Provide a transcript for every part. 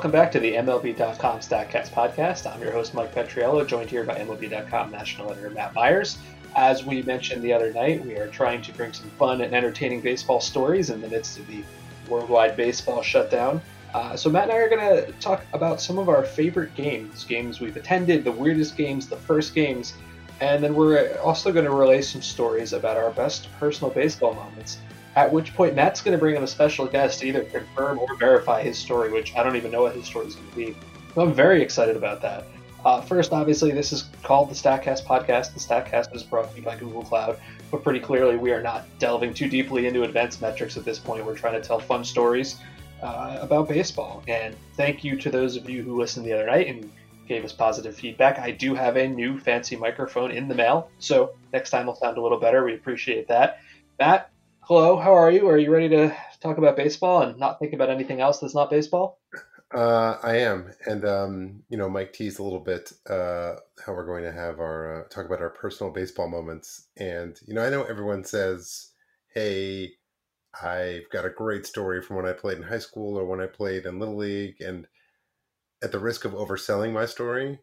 Welcome back to the MLB.com StatCast podcast. I'm your host, Mike Petriello, joined here by MLB.com national editor Matt Myers. As we mentioned the other night, we are trying to bring some fun and entertaining baseball stories in the midst of the worldwide baseball shutdown. Uh, so, Matt and I are going to talk about some of our favorite games, games we've attended, the weirdest games, the first games, and then we're also going to relay some stories about our best personal baseball moments. At which point, Matt's going to bring in a special guest to either confirm or verify his story, which I don't even know what his story is going to be. So I'm very excited about that. Uh, first, obviously, this is called the StatCast podcast. The StatCast is brought to you by Google Cloud, but pretty clearly, we are not delving too deeply into advanced metrics at this point. We're trying to tell fun stories uh, about baseball. And thank you to those of you who listened the other night and gave us positive feedback. I do have a new fancy microphone in the mail, so next time will sound a little better. We appreciate that. Matt, hello, how are you? Are you ready to talk about baseball and not think about anything else that's not baseball? Uh, I am, and um, you know, Mike teased a little bit uh, how we're going to have our uh, talk about our personal baseball moments, and you know, I know everyone says, "Hey, I've got a great story from when I played in high school or when I played in little league," and at the risk of overselling my story,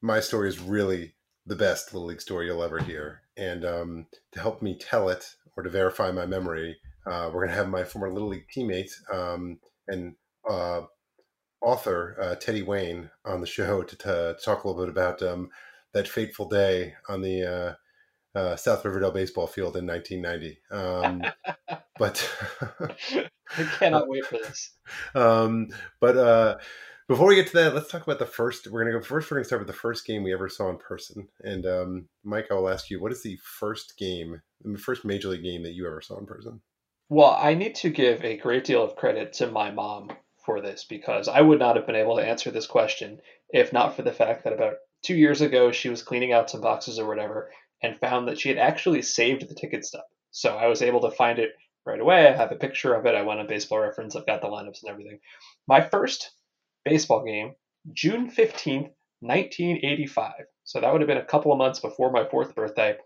my story is really the best little league story you'll ever hear, and um, to help me tell it or to verify my memory, uh, we're going to have my former little league teammate um, and uh, author uh, Teddy Wayne on the show to, to talk a little bit about um, that fateful day on the uh, uh, South Riverdale baseball field in 1990. Um, but I cannot wait for this. Um, but uh, before we get to that, let's talk about the first. We're to go first. We're to start with the first game we ever saw in person. And um, Mike, I will ask you, what is the first game, the first major league game that you ever saw in person? Well, I need to give a great deal of credit to my mom for this because I would not have been able to answer this question if not for the fact that about two years ago she was cleaning out some boxes or whatever and found that she had actually saved the ticket stub. So I was able to find it right away. I have a picture of it. I went on baseball reference. I've got the lineups and everything. My first baseball game, June 15th, 1985. So that would have been a couple of months before my fourth birthday.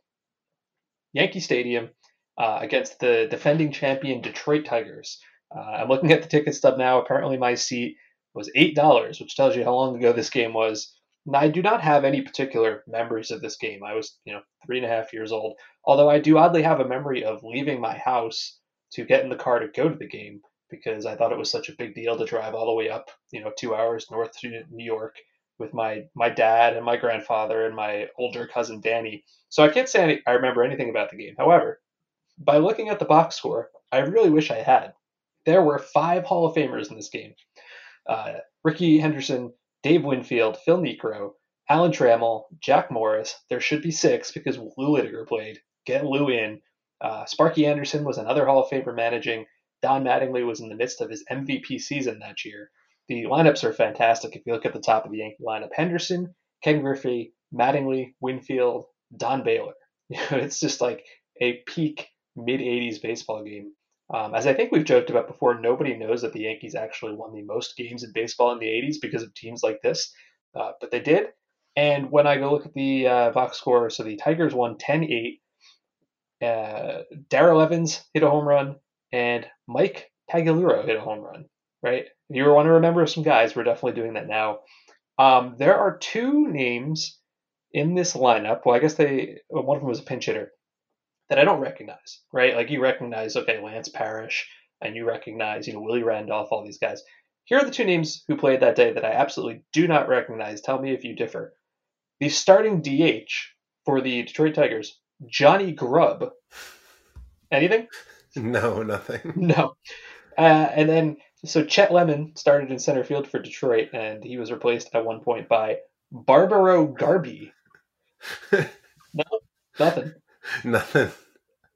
Yankee Stadium uh, against the defending champion Detroit Tigers. Uh, I'm looking at the ticket stub now. Apparently, my seat was eight dollars, which tells you how long ago this game was. I do not have any particular memories of this game. I was, you know, three and a half years old. Although I do oddly have a memory of leaving my house to get in the car to go to the game because I thought it was such a big deal to drive all the way up, you know, two hours north to New York with my my dad and my grandfather and my older cousin Danny. So I can't say any, I remember anything about the game. However, by looking at the box score, I really wish I had there were five Hall of Famers in this game. Uh, Rickey Henderson, Dave Winfield, Phil Niekro, Alan Trammell, Jack Morris. There should be six because Lou Whitaker played. Get Lou in. Uh, Sparky Anderson was another Hall of Famer managing. Don Mattingly was in the midst of his MVP season that year. The lineups are fantastic. If you look at the top of the Yankee lineup, Henderson, Ken Griffey, Mattingly, Winfield, Don Baylor. it's just like a peak mid 80s baseball game. Um, as I think we've joked about before, nobody knows that the Yankees actually won the most games in baseball in the 80s because of teams like this, uh, but they did. And when I go look at the uh, box score, so the Tigers won 10 8. Uh, Darrell Evans hit a home run, and Mike Pagliarulo hit a home run, right? If you want to remember some guys, we're definitely doing that now. Um, there are two names in this lineup. Well, I guess they one of them was a pinch hitter that I don't recognize, right? Like you recognize, okay, Lance Parrish, and you recognize, you know, Willie Randolph, all these guys. Here are the two names who played that day that I absolutely do not recognize. Tell me if you differ. The starting DH for the Detroit Tigers, Johnny Grubb. Anything? No, nothing. No. Uh, and then, so Chet Lemon started in center field for Detroit, and he was replaced at one point by Barbaro Garbey. no, nothing. Nothing.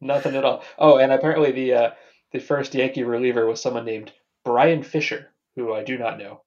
Nothing at all. Oh, and apparently the uh, the first Yankee reliever was someone named Brian Fisher, who I do not know.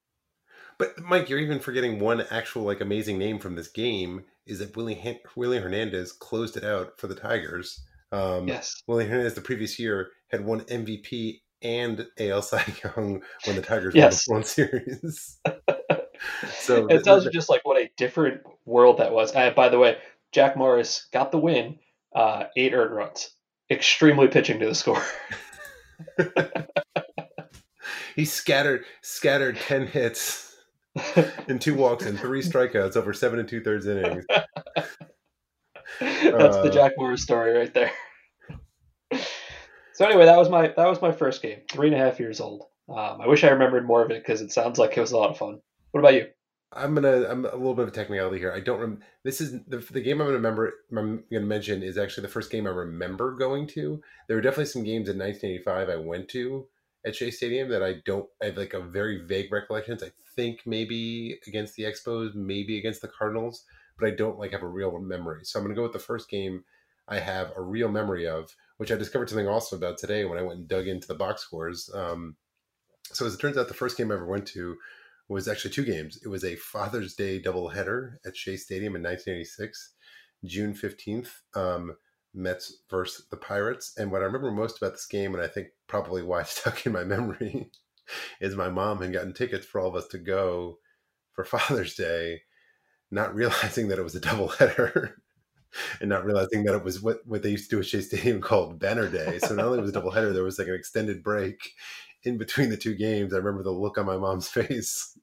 But Mike, you're even forgetting one actual like amazing name from this game. is that Willie Willie Hernandez closed it out for the Tigers. Um, yes, Willie Hernandez the previous year had won MVP and AL Cy Young when the Tigers yes. won the World Series. so it tells you just like what a different world that was. And by the way, Jack Morris got the win, uh, eight earned runs, extremely pitching to the score. he scattered scattered ten hits and two walks and three strikeouts over seven and two thirds innings. That's uh, the Jack Morris story right there. so anyway, that was my that was my first game. Three and a half years old. Um, I wish I remembered more of it because it sounds like it was a lot of fun. What about you? I'm gonna. I'm a little bit of a technicality here. I don't. Rem- this is the, the game I'm gonna remember. I'm gonna mention is actually the first game I remember going to. There were definitely some games in 1985 I went to at Shea Stadium that I don't. I have like a very vague recollections. I think maybe against the Expos, maybe against the Cardinals, but I don't like have a real memory. So I'm gonna go with the first game I have a real memory of, which I discovered something awesome about today when I went and dug into the box scores. Um, so as it turns out, the first game I ever went to was actually two games. It was a Father's Day doubleheader at Shea Stadium in 1986, June 15th. Um, Mets versus the Pirates. And what I remember most about this game, and I think probably why it's stuck in my memory, is my mom had gotten tickets for all of us to go for Father's Day, not realizing that it was a doubleheader. and not realizing that it was what, what they used to do at Shea Stadium called Banner Day. So not only was a doubleheader, there was like an extended break in between the two games. I remember the look on my mom's face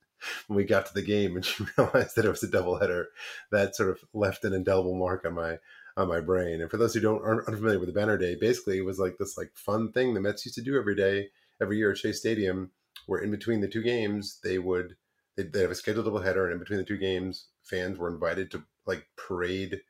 when we got to the game and she realized that it was a doubleheader. That sort of left an indelible mark on my on my brain. And for those who don't aren't unfamiliar with the Banner Day, basically it was like this like fun thing the Mets used to do every day, every year at Shea Stadium, where in between the two games they would they'd have a scheduled doubleheader, and in between the two games, fans were invited to like parade,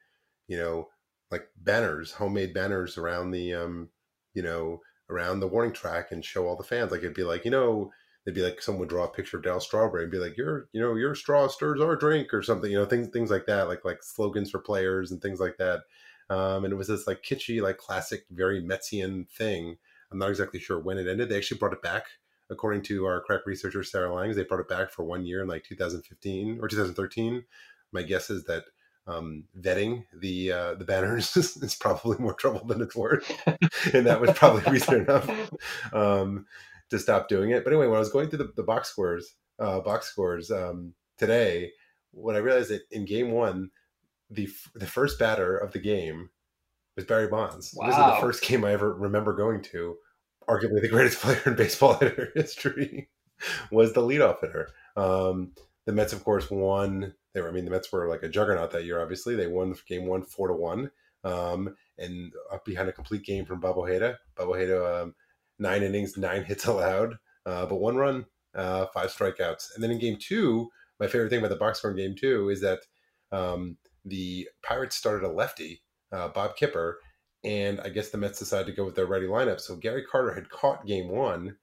you know, like banners, homemade banners around the um, you know, around the warning track and show all the fans. Like it'd be like, you know, they'd be like someone would draw a picture of Darryl Strawberry and be like, "Your, you know, your straw stirs our drink" or something. You know, things things like that, like like slogans for players and things like that. Um, and it was this like kitschy, like classic, very Metsian thing. I'm not exactly sure when it ended. They actually brought it back, according to our crack researcher Sarah Langs. They brought it back for one year in like 2015 or 2013. My guess is that um, vetting the uh, the banners is probably more trouble than it's worth, and that was probably reason enough. Um, to stop doing it. But anyway, when I was going through the, the box scores, uh, box scores um, today, when I realized that in game one, the the first batter of the game was Barry Bonds. Wow. This is the first game I ever remember going to. Arguably the greatest player in baseball hitter history was the leadoff hitter. Um, the Mets, of course, won. They were, I mean, the Mets were like a juggernaut that year. Obviously, they won game one four to one, um, and up behind a complete game from Bob Ojeda. Bob Ojeda um, nine innings, nine hits allowed, uh, but one run, uh, five strikeouts. And then in game two, my favorite thing about the box score in game two is that um, the Pirates started a lefty, uh, Bob Kipper, and I guess the Mets decided to go with their ready lineup. So Gary Carter had caught game one,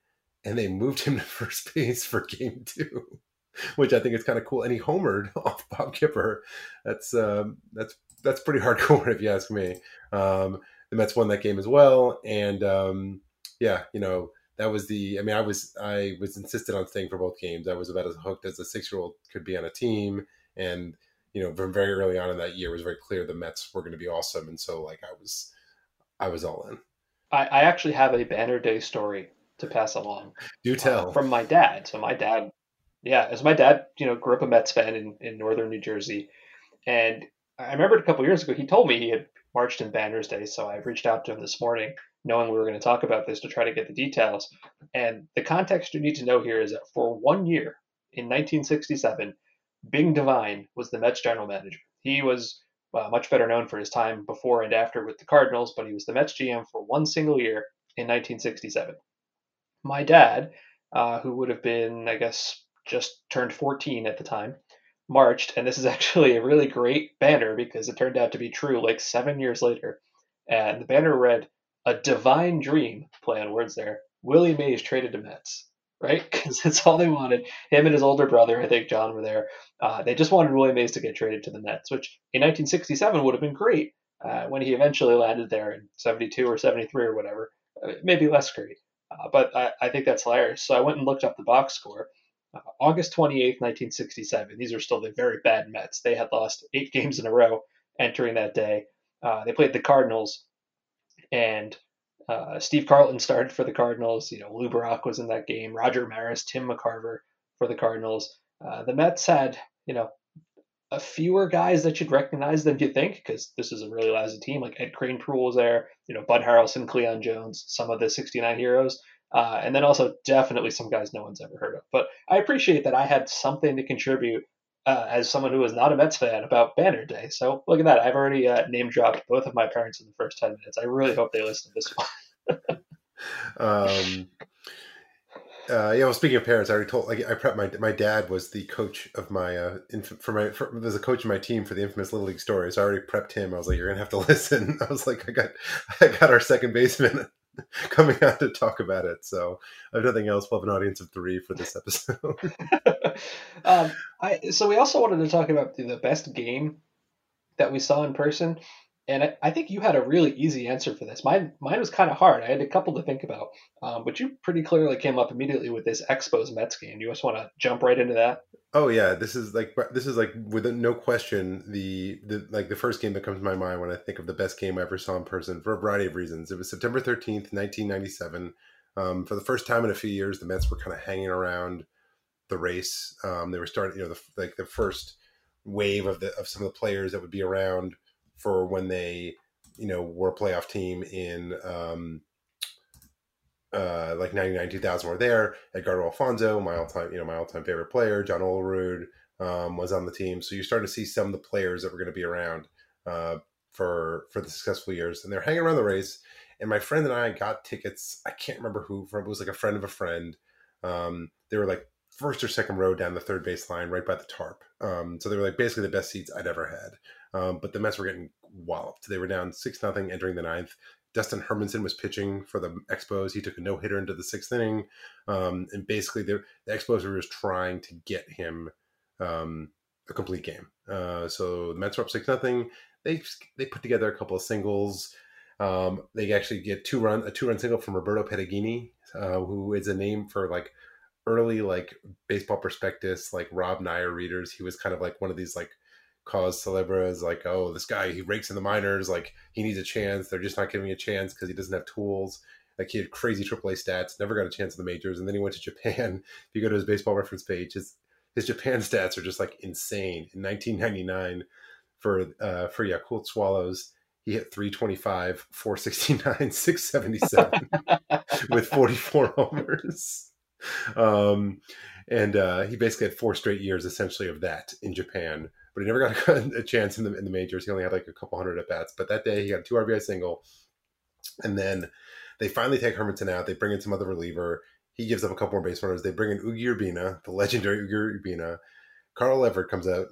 and they moved him to first base for game two, which I think is kind of cool. And he homered off Bob Kipper. That's um, that's that's pretty hardcore if you ask me. Um, the Mets won that game as well, and um, yeah, you know, that was the. I mean, I was I was insisted on staying for both games. I was about as hooked as a six year old could be on a team, and you know, from very early on in that year, it was very clear the Mets were going to be awesome, and so like I was, I was all in. I, I actually have a banner day story to pass along. Do tell uh, from my dad. So my dad, yeah, as my dad, you know, grew up a Mets fan in in northern New Jersey, and I remember a couple years ago he told me he had marched in Banners Day, so I reached out to him this morning knowing we were going to talk about this to try to get the details. And the context you need to know here is that for one year in 1967, Bing Devine was the Mets general manager. He was uh, much better known for his time before and after with the Cardinals, but he was the Mets GM for one single year in 1967. My dad, uh, who would have been, I guess, just turned 14 at the time, marched, and this is actually a really great banner because it turned out to be true like seven years later. And the banner read, a divine dream, play on words there. Willie Mays traded to Mets, right? Because that's all they wanted. Him and his older brother, I think John, were there. Uh, they just wanted Willie Mays to get traded to the Mets, which in 1967 would have been great uh, when he eventually landed there in 72 or 73 or whatever. Uh, maybe less great. Uh, but I, I think that's hilarious. So I went and looked up the box score. Uh, August 28th, 1967. These are still the very bad Mets. They had lost eight games in a row entering that day. Uh, they played the Cardinals, and uh, Steve Carlton started for the Cardinals. You know, Lou Brock was in that game. Roger Maris, Tim McCarver for the Cardinals. Uh, the Mets had, you know, a fewer guys that you'd recognize than you think because this is a really lousy team. Like Ed Crane Kranepool was there, you know, Bud Harrelson, Cleon Jones, some of the 69 heroes. Uh, and then also definitely some guys no one's ever heard of. But I appreciate that I had something to contribute uh, as someone who is not a Mets fan about Banner Day. So look at that. I've already uh, name dropped both of my parents in the first 10 minutes. I really hope they listen to this one. um, uh, yeah, well, speaking of parents, I already told. Like, I prepped my my dad was the coach of my uh, inf- for my for, was a coach of my team for the infamous Little League story. So I already prepped him. I was like, "You're gonna have to listen." I was like, "I got I got our second baseman coming out to talk about it." So I have nothing else, we'll have an audience of three for this episode. um, I so we also wanted to talk about the best game that we saw in person. And I, think you had a really easy answer for this. Mine, mine was kind of hard. I had a couple to think about, um, but you pretty clearly came up immediately with this Expos Mets game. You just want to jump right into that? Oh yeah, this is like this is like with no question the the like the first game that comes to my mind when I think of the best game I ever saw in person for a variety of reasons. It was September thirteenth, nineteen ninety seven. Um, for the first time in a few years, the Mets were kind of hanging around the race. Um, they were starting, you know, the, like the first wave of the of some of the players that would be around for when they, you know, were a playoff team in um, uh, like 99, 2000 were there. Edgardo Alfonzo my all time, you know, my all time favorite player, John Olerud um, was on the team. So you're starting to see some of the players that were going to be around uh, for for the successful years, and they're hanging around the race. And my friend and I got tickets. I can't remember who. From, it was like a friend of a friend. Um, they were like first or second row down the third base line, right by the tarp. Um, so they were like basically the best seats I'd ever had. Um, but the Mets were getting walloped. They were down six nothing entering the ninth. Dustin Hermanson was pitching for the Expos. He took a no hitter into the sixth inning, um, and basically the, the Expos were just trying to get him um, a complete game. Uh, so the Mets were up six nothing. They they put together a couple of singles. Um, they actually get two run a two run single from Roberto Petagine, uh, who is a name for like early like baseball prospectus, like Rob Neyer readers. He was kind of like one of these like cause celebras like oh this guy he rakes in the minors like he needs a chance they're just not giving a chance because he doesn't have tools. Like he had crazy AAA stats never got a chance in the majors and then he went to Japan. If you go to his baseball reference page his his Japan stats are just like insane. In 1999 for uh for Yakult Swallows he hit 325 469 677 with 44 homers um and uh he basically had four straight years essentially of that in Japan but he never got a, chance in the in the majors. He only had like a couple hundred at bats. But that day he got a two RBI single, and then they finally take Hermanson out. They bring in some other reliever. He gives up a couple more base runners. They bring in Ugi Urbina, the legendary Ugi Urbina. Carl Everett comes out,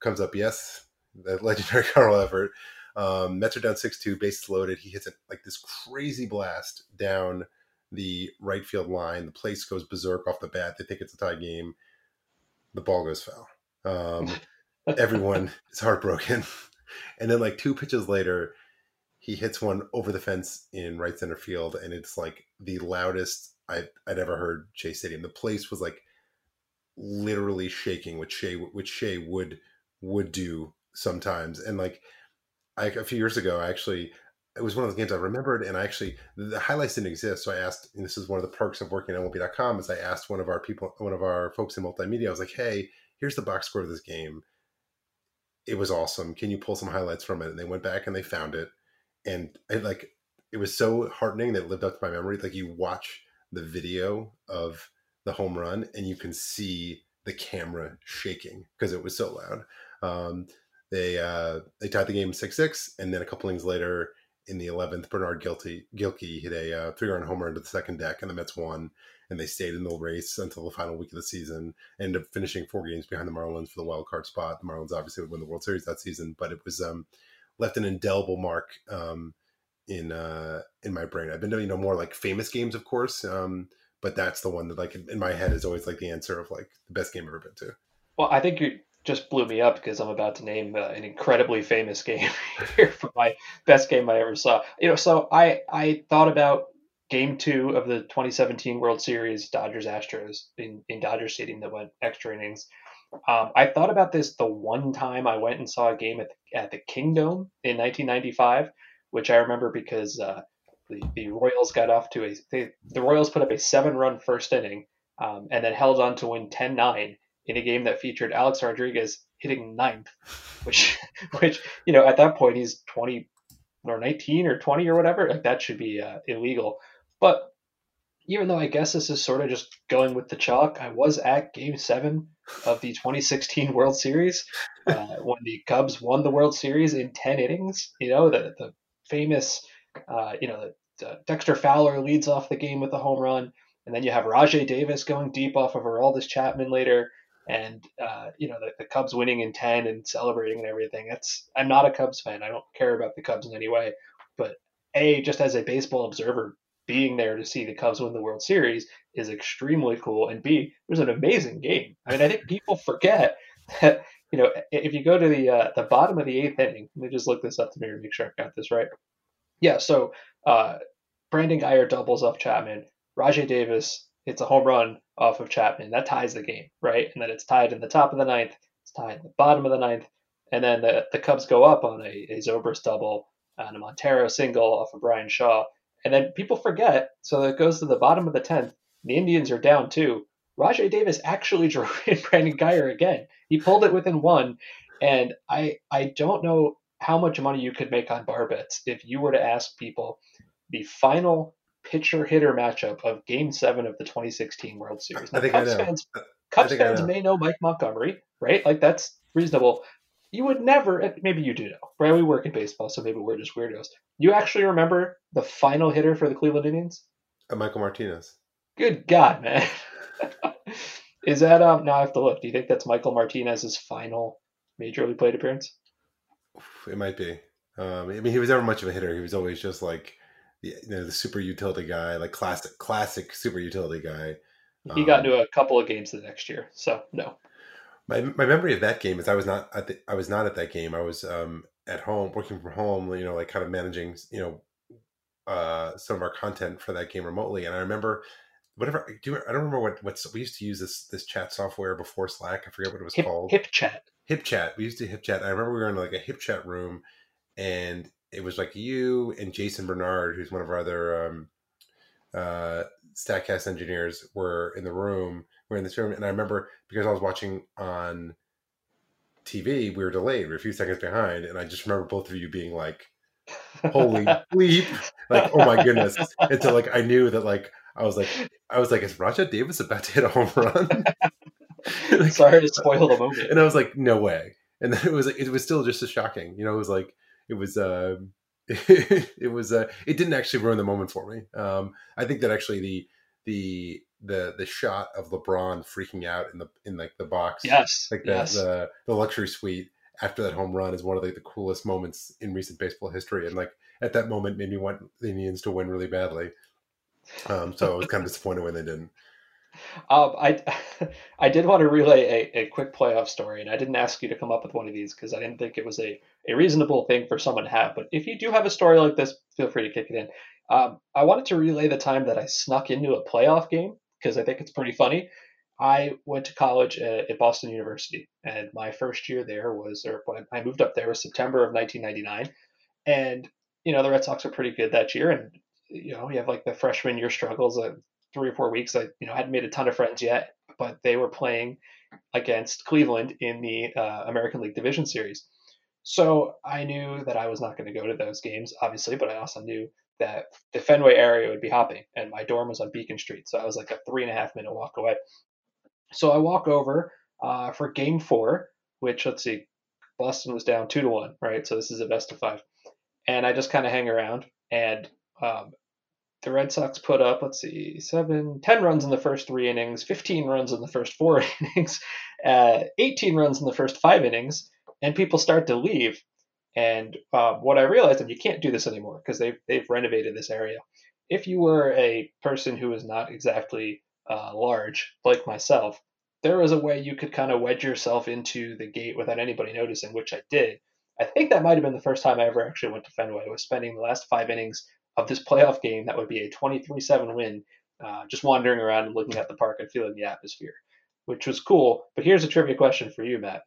comes up. Yes, the legendary Carl Everett. Um, Mets are down six two, bases loaded. He hits it like this crazy blast down the right field line. The place goes berserk off the bat. They think it's a tie game. The ball goes foul. Um, everyone is heartbroken. And then like two pitches later, he hits one over the fence in right center field, and it's like the loudest I'd, I'd ever heard Shea Stadium. The place was like literally shaking, which Shea which Shea would would do sometimes. And like I, a few years ago, I actually it was one of the games I remembered, and I actually the highlights didn't exist. So I asked, and this is one of the perks of working at MLB.com, is I asked one of our people, one of our folks in multimedia, I was like, "Hey, here's the box score of this game it was awesome. Can you pull some highlights from it? And they went back and they found it. And it like it was so heartening that it lived up to my memory. Like you watch the video of the home run and you can see the camera shaking because it was so loud. Um, they uh, they tied the game six six, and then a couple innings later, in the eleventh, Bernard Gilkey Gilkey hit a uh, three run homer into the second deck, and the Mets won and they stayed in the race until the final week of the season. Ended up finishing four games behind the Marlins for the wild card spot. The Marlins obviously would win the World Series that season, but it was um, left an indelible mark um, in uh, in my brain. I've been doing you know more like famous games, of course, um, but that's the one that like in my head is always like the answer of like the best game I've ever been to. Well, I think you just blew me up because I'm about to name uh, an incredibly famous game here for my best game I ever saw. You know, so I I thought about game two of the 2017 World Series, Dodgers Astros in, in Dodger Stadium that went extra innings. Um, I thought about this the one time I went and saw a game at the, at the Kingdome in 1995, which I remember because uh, the, the Royals got off to a they, the Royals put up a seven run first inning um, and then held on to win 10-9 in a game that featured Alex Rodriguez hitting ninth, which which you know at that point he's 20 or 19 or 20 or whatever like that should be uh, illegal. But even though I guess this is sort of just going with the chalk, I was at Game Seven of the 2016 World Series uh, when the Cubs won the World Series in 10 innings. You know the the famous, uh, you know, Dexter Fowler leads off the game with a home run, and then you have Rajai Davis going deep off of Aroldis Chapman later, and uh, you know the, the Cubs winning in 10 and celebrating and everything. That's I'm not a Cubs fan. I don't care about the Cubs in any way, but a just as a baseball observer being there to see the Cubs win the World Series is extremely cool. And B, it was an amazing game. I mean, I think people forget that you know if you go to the uh, the bottom of the eighth inning, let me just look this up to make sure I got this right. Yeah, so uh, Brandon Guyer doubles off Chapman. Rajai Davis hits a home run off of Chapman. That ties the game, right? And then it's tied in the top of the ninth. It's tied in the bottom of the ninth. And then the, the Cubs go up on a, a Zobrist double and a Montero single off of Bryan Shaw. And then people forget, so it goes to the bottom of the 10th. The Indians are down two. Rajai Davis actually drew in Brandon Guyer again. He pulled it within one. And I I don't know how much money you could make on bar bets if you were to ask people the final pitcher hitter matchup of Game Seven of the 2016 World Series. Now, I think Cubs I know. fans, Cubs fans may know Mike Montgomery, right? Like that's reasonable. You would never, maybe you do know, right? We work in baseball, so maybe we're just weirdos. You actually remember the final hitter for the Cleveland Indians? Uh, Michael Martinez. Good God, man. Is that um? Now I have to look. Do you think that's Michael Martinez's final major league plate appearance? It might be. Um, I mean, he was never much of a hitter. He was always just like you know the super utility guy, like classic classic super utility guy. He got um, into a couple of games the next year, so no. My my memory of that game is I was not at the, I was not at that game. I was um at home working from home, you know, like kind of managing, you know, uh some of our content for that game remotely. And I remember whatever do you, I don't remember what what's we used to use this this chat software before Slack. I forget what it was hip, called. HipChat. Hip chat. We used to HipChat. I remember we were in like a HipChat room and it was like you and Jason Bernard, who's one of our other um, uh, Statcast engineers, were in the room. We're in this room, and I remember because I was watching on TV, we were delayed. We were a few seconds behind, and I just remember both of you being like, "Holy bleep!" Like, "Oh my goodness!" And so, like, I knew that, like, I was like, I was like, "Is Rajai Davis about to hit a home run?" like, Sorry to spoil the moment. And I was like, "No way!" And then it was like, it was still just as shocking. You know, it was like it was uh, it was uh, it didn't actually ruin the moment for me. Um, I think that actually the the the the shot of LeBron freaking out in the in like the box, yes, like the yes. the, the luxury suite after that home run is one of the, the coolest moments in recent baseball history, and like at that moment made me want the Indians to win really badly. Um, so I was kind of disappointed when they didn't. Um, I I did want to relay a, a quick playoff story, and I didn't ask you to come up with one of these because I didn't think it was a, a reasonable thing for someone to have. But if you do have a story like this, feel free to kick it in. Um, I wanted to relay the time that I snuck into a playoff game because I think it's pretty funny. I went to college at, at, Boston University, and my first year there was, or when I moved up there was September of 1999, and you know the Red Sox were pretty good that year, and you know you have like the freshman year struggles three or four weeks. I you know hadn't made a ton of friends yet, but they were playing against Cleveland in the uh, American League Division Series. So I knew that I was not going to go to those games, obviously, but I also knew that the Fenway area would be hopping, and my dorm was on Beacon Street, so I was like a three and a half minute walk away. So I walk over uh, for Game Four, which let's see, Boston was down two to one, right? So this is a best of five, and I just kind of hang around, and um, the Red Sox put up, let's see, seven, 10 runs in the first three innings, 15 runs in the first four innings, uh, 18 runs in the first five innings, and people start to leave. And uh, what I realized, and you can't do this anymore because they've, they've renovated this area. If you were a person who is not exactly uh, large, like myself, there was a way you could kind of wedge yourself into the gate without anybody noticing, which I did. I think that might have been the first time I ever actually went to Fenway. I was spending the last five innings of this playoff game that would be a 23-7 win, uh, just wandering around and looking at the park and feeling the atmosphere, which was cool. But here's a trivia question for you, Matt.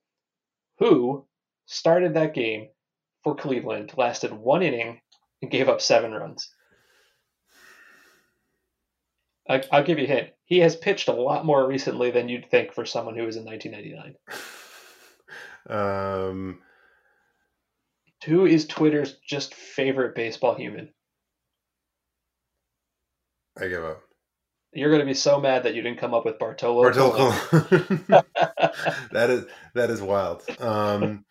Who started that game for Cleveland, lasted one inning, and gave up seven runs? I, I'll give you a hint. He has pitched a lot more recently than you'd think for someone who was in 1999. Um, Who is Twitter's just favorite baseball human? I give up. You're going to be so mad that you didn't come up with Bartolo. Bartolo that is that is wild. Um,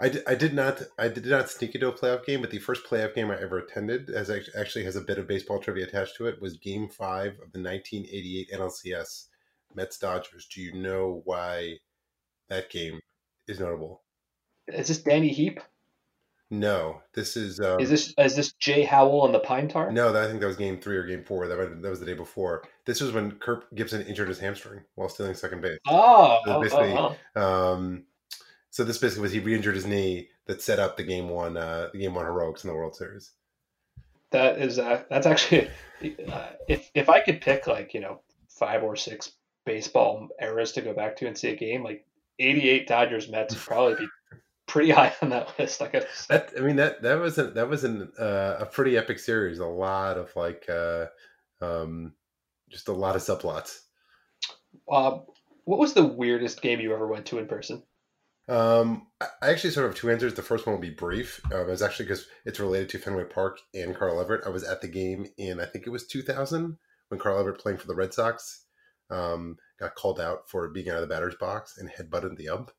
I, d- I did not I did not sneak into a playoff game, but the first playoff game I ever attended, as actually has a bit of baseball trivia attached to it, was Game Five of the 1988 NLCS Mets Dodgers. Do you know why that game is notable? Is this Danny Heep? No, this is um, Is this is this Jay Howell and the Pine Tar? no. That, I think that was Game Three or Game Four. That might, that was the day before. This was when Kirk Gibson injured his hamstring while stealing second base. Oh, So basically- oh, oh. Um, so this basically was he re-injured his knee that set up the game one uh, the game one heroics in the World Series. that is uh, that's actually uh, if if I could pick like you know five or six baseball eras to go back to and see a game like 88 Dodgers Mets would probably be pretty high on that list. Like I said. That I mean that that was a, that was an, uh, a pretty epic series. A lot of like uh, um, just a lot of subplots. Uh, what was the weirdest game you ever went to in person? Um, I actually sort of have two answers. The first one will be brief. Um, it was actually because it's related to Fenway Park and Carl Everett. I was at the game in I think it was 2000 when Carl Everett playing for the Red Sox um, got called out for being out of the batter's box and headbutted the ump.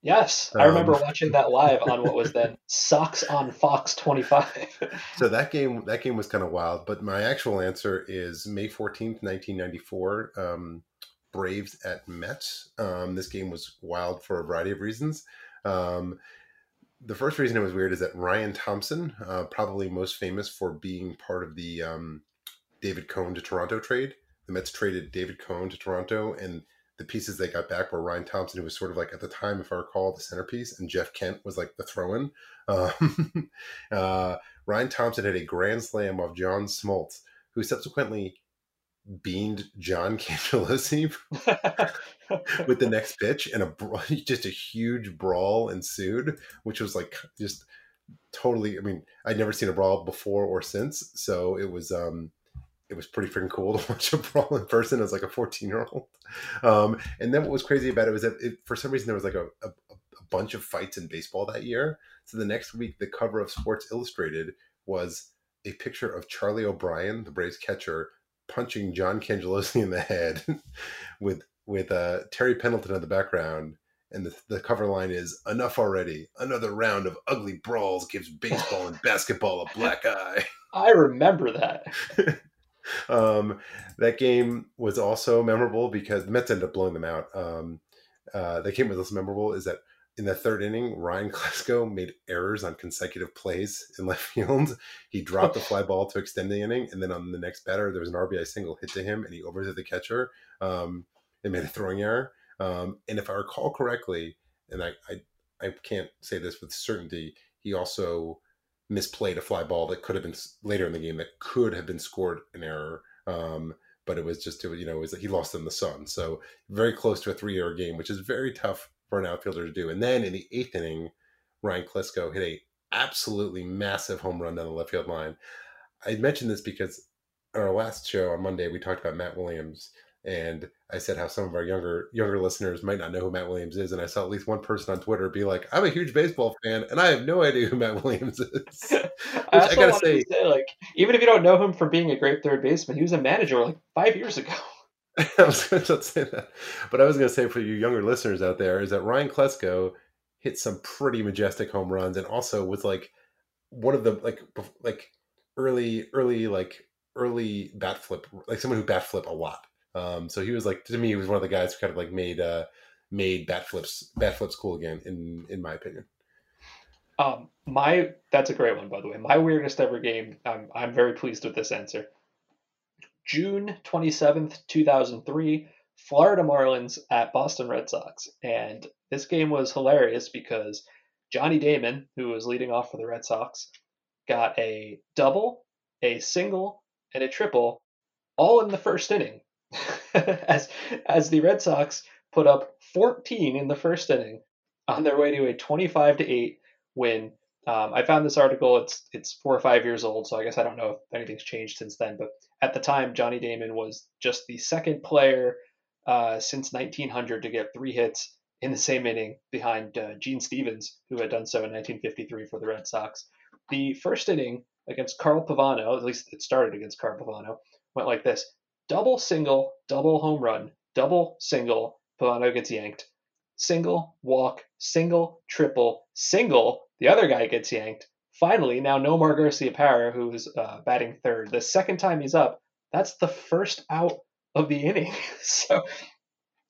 Yes, I remember Um, watching that live on what was then Sox on Fox 25. So that game that game was kind of wild. But my actual answer is May 14th, 1994. Um, Braves at Mets. Um, this game was wild for a variety of reasons. Um, the first reason it was weird is that Ryan Thompson, uh, probably most famous for being part of the um, David Cone to Toronto trade. The Mets traded David Cone to Toronto, and the pieces they got back were Ryan Thompson, who was sort of like at the time, if I recall, the centerpiece, and Jeff Kent was like the throw-in. Um, uh, Ryan Thompson had a grand slam of John Smoltz, who subsequently beamed John Cangelosi with the next pitch, and a just a huge brawl ensued, which was like just totally. I mean, I'd never seen a brawl before or since, so it was um, it was pretty freaking cool to watch a brawl in person as like a fourteen year old. Um, and then what was crazy about it was that it, for some reason there was like a, a, a bunch of fights in baseball that year. So the next week, the cover of Sports Illustrated was a picture of Charlie O'Brien, the Braves catcher, punching John Cangelosi in the head with with uh, Terry Pendleton in the background. And the, the cover line is enough already. Another round of ugly brawls gives baseball and basketball a black eye. I remember that. Um, that game was also memorable because the Mets ended up blowing them out. Um, uh, the game was also memorable is that in the third inning, Ryan Klesko made errors on consecutive plays in left field. He dropped the fly ball to extend the inning, and then on the next batter, there was an RBI single hit to him, and he overthrew the catcher. Um, and made a throwing error. Um, and if I recall correctly, and I, I I can't say this with certainty, he also misplayed a fly ball that could have been later in the game that could have been scored an error. Um, but it was just you know it was he lost in the sun, so very close to a three error game, which is very tough for an outfielder to do. And then in the eighth inning, Ryan Klesko hit a absolutely massive home run down the left field line. I mentioned this because on our last show on Monday we talked about Matt Williams, and I said how some of our younger younger listeners might not know who Matt Williams is, and I saw at least one person on Twitter be like, "I'm a huge baseball fan, and I have no idea who Matt Williams is." I, I gotta say- to say, like, even if you don't know him from being a great third baseman, he was a manager like five years ago. I was going to say that, but I was going to say for you younger listeners out there is that Ryan Klesko hit some pretty majestic home runs, and also was like one of the like like early early like early bat flip like someone who bat flip a lot. Um, so he was like to me he was one of the guys who kind of like made uh made bat flips bat flips cool again in in my opinion. Um, my that's a great one, by the way. My weirdest ever game. I'm I'm very pleased with this answer. June twenty seventh, two thousand three, Florida Marlins at Boston Red Sox, and this game was hilarious because Johnny Damon, who was leading off for the Red Sox, got a double a single, and a triple, all in the first inning. as as the Red Sox put up 14 in the first inning on their way to a 25 to 8 win. Um, I found this article. It's it's four or five years old, so I guess I don't know if anything's changed since then. But at the time, Johnny Damon was just the second player uh, since 1900 to get three hits in the same inning behind uh, Gene Stephens, who had done so in 1953 for the Red Sox. The first inning against Carl Pavano, at least it started against Carl Pavano, went like this: double, single, double home run, double, single. Pavano gets yanked. Single, walk, single, triple, single. The other guy gets yanked. Finally, now Nomar Garciaparra, who's uh, batting third, the second time he's up, that's the first out of the inning. so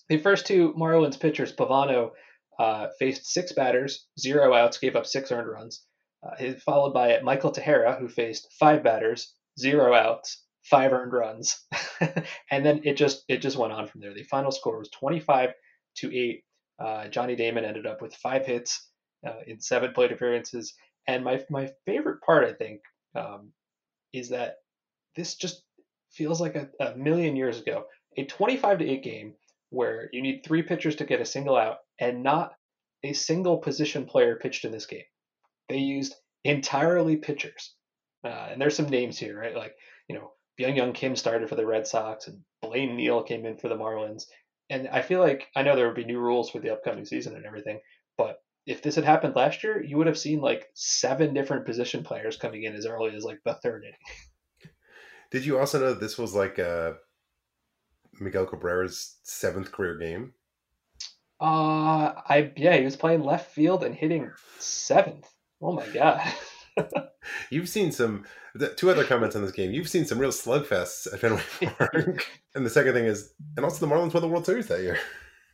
the first two Marlins pitchers, Pavano, uh, faced six batters, zero outs, gave up six earned runs. Uh, followed by Michael Tejera, who faced five batters, zero outs, five earned runs, and then it just it just went on from there. The final score was 25 to eight. Uh, Johnny Damon ended up with five hits uh, in seven plate appearances, and my my favorite part, I think, um, is that this just feels like a, a million years ago. A 25 to 8 game where you need three pitchers to get a single out and not a single position player pitched in this game. They used entirely pitchers. Uh, and there's some names here, right? Like, you know, Byung-Hyun Kim started for the Red Sox and Blaine Neal came in for the Marlins. And I feel like I know there would be new rules for the upcoming season and everything, but if this had happened last year, you would have seen like seven different position players coming in as early as like the third inning. Did you also know this was like uh, Miguel Cabrera's seventh career game? Uh, I yeah, he was playing left field and hitting seventh. Oh my god. You've seen some two other comments on this game. You've seen some real slugfests at Fenway Park. and the second thing is, and also the Marlins won the World Series that year.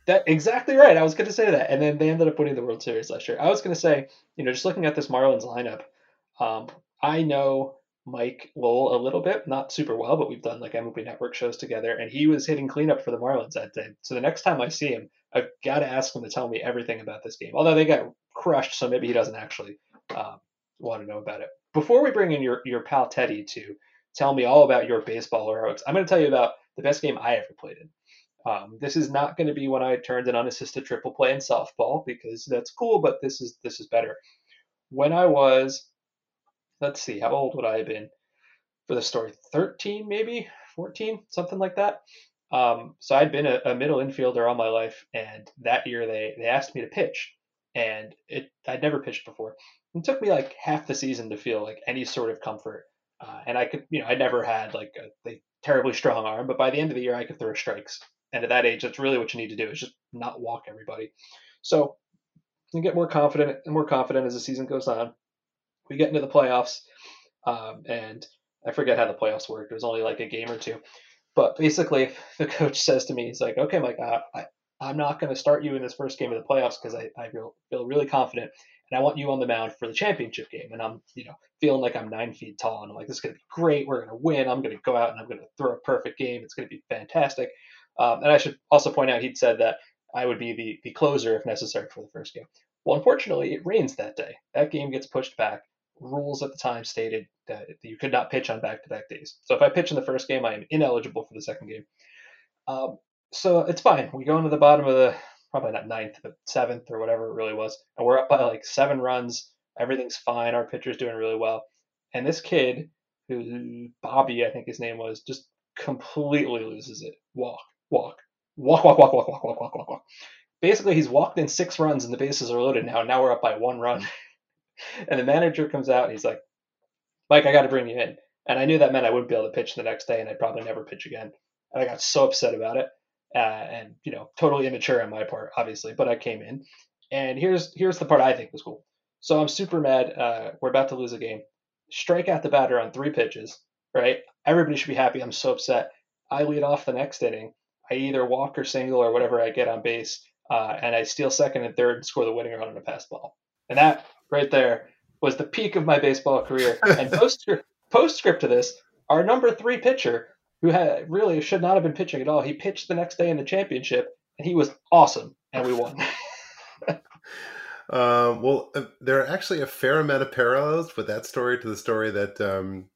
That exactly right. I was going to say that, and then they ended up winning the World Series last year. I was going to say, you know, just looking at this Marlins lineup, um, I know Mike Lowell a little bit, not super well, but we've done like MLB Network shows together, and he was hitting cleanup for the Marlins that day. So the next time I see him, I've got to ask him to tell me everything about this game. Although they got crushed, so maybe he doesn't actually um, want to know about it. Before we bring in your your pal Teddy to tell me all about your baseball heroics, I'm going to tell you about the best game I ever played in. Um, this is not going to be when I turned an unassisted triple play in softball because that's cool, but this is this is better. When I was, let's see, how old would I have been for the story? 13, maybe 14, something like that. Um, so I'd been a, a, middle infielder all my life, and that year they they asked me to pitch, and it I'd never pitched before. It took me like half the season to feel like any sort of comfort, uh, and I could, you know, I never had like a, a terribly strong arm, but by the end of the year I could throw strikes and at that age, that's really what you need to do is just not walk everybody. So you get more confident and more confident as the season goes on. We get into the playoffs, um, and I forget how the playoffs worked. It was only like a game or two. But basically, the coach says to me, he's like, okay, Mike, I, I, I'm not going to start you in this first game of the playoffs because I, I feel, feel really confident. And I want you on the mound for the championship game. And I'm, you know, feeling like I'm nine feet tall. And I'm like, this is going to be great. We're going to win. I'm going to go out and I'm going to throw a perfect game. It's going to be fantastic. Um, and I should also point out he'd said that I would be the, the closer if necessary for the first game. Well, unfortunately, it rains that day. That game gets pushed back. Rules at the time stated that you could not pitch on back to back days. So if I pitch in the first game, I am ineligible for the second game. Um, so it's fine. We go into the bottom of the, probably not ninth, but seventh or whatever it really was. And we're up by like seven runs. Everything's fine. Our pitcher's doing really well. And this kid, who Bobby, I think his name was, just completely loses it. Walk walk, walk, walk, walk, walk, walk, walk, walk, walk, walk. Basically, he's walked in six runs and the bases are loaded now. Now we're up by one run. Hmm. and the manager comes out and he's like, Mike, I got to bring you in. And I knew that meant I wouldn't be able to pitch the next day and I'd probably never pitch again. And I got so upset about it. Uh, and, you know, totally immature on my part, obviously. But I came in. And here's here's the part I think was cool. So I'm super mad. Uh, we're about to lose a game. Strike out the batter on three pitches, right? Everybody should be happy. I'm so upset. I lead off the next inning I either walk or single or whatever I get on base, uh, and I steal second and third and score the winning run on a pass ball. And that right there was the peak of my baseball career. And post postscript to this, our number three pitcher, who had really should not have been pitching at all, he pitched the next day in the championship, and he was awesome, and we won. Uh, well, there are actually a fair amount of parallels with that story to the story that um,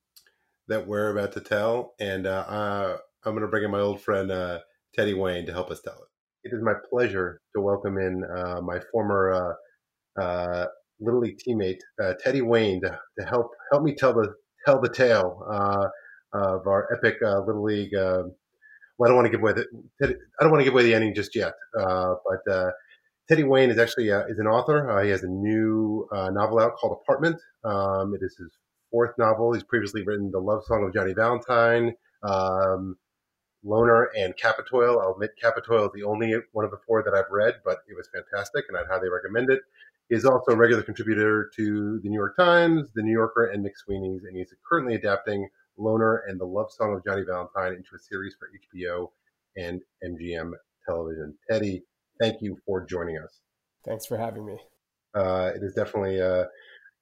that we're about to tell, and uh, I'm going to bring in my old friend uh, Teddy Wayne to help us tell it. It is my pleasure to welcome in uh, my former uh, Little League teammate Teddy Wayne to, to, help help me tell the tell the tale of our epic Little League. well, I don't want to give away the I don't want to give away the ending just yet, but Teddy Wayne is actually uh, is an author. Uh, he has a new uh, novel out called Apartment. Um, it is his fourth novel. He's previously written The Love Song of Johnny Valentine, um, Loner, and Kapitoil. I'll admit Kapitoil is the only one of the four that I've read, but it was fantastic, and I'd highly recommend it. He is also a regular contributor to the New York Times, the New Yorker, and McSweeney's, and he's currently adapting Loner and The Love Song of Johnny Valentine into a series for HBO and MGM television. Teddy, thank you for joining us. Thanks for having me. Uh, it is definitely, uh,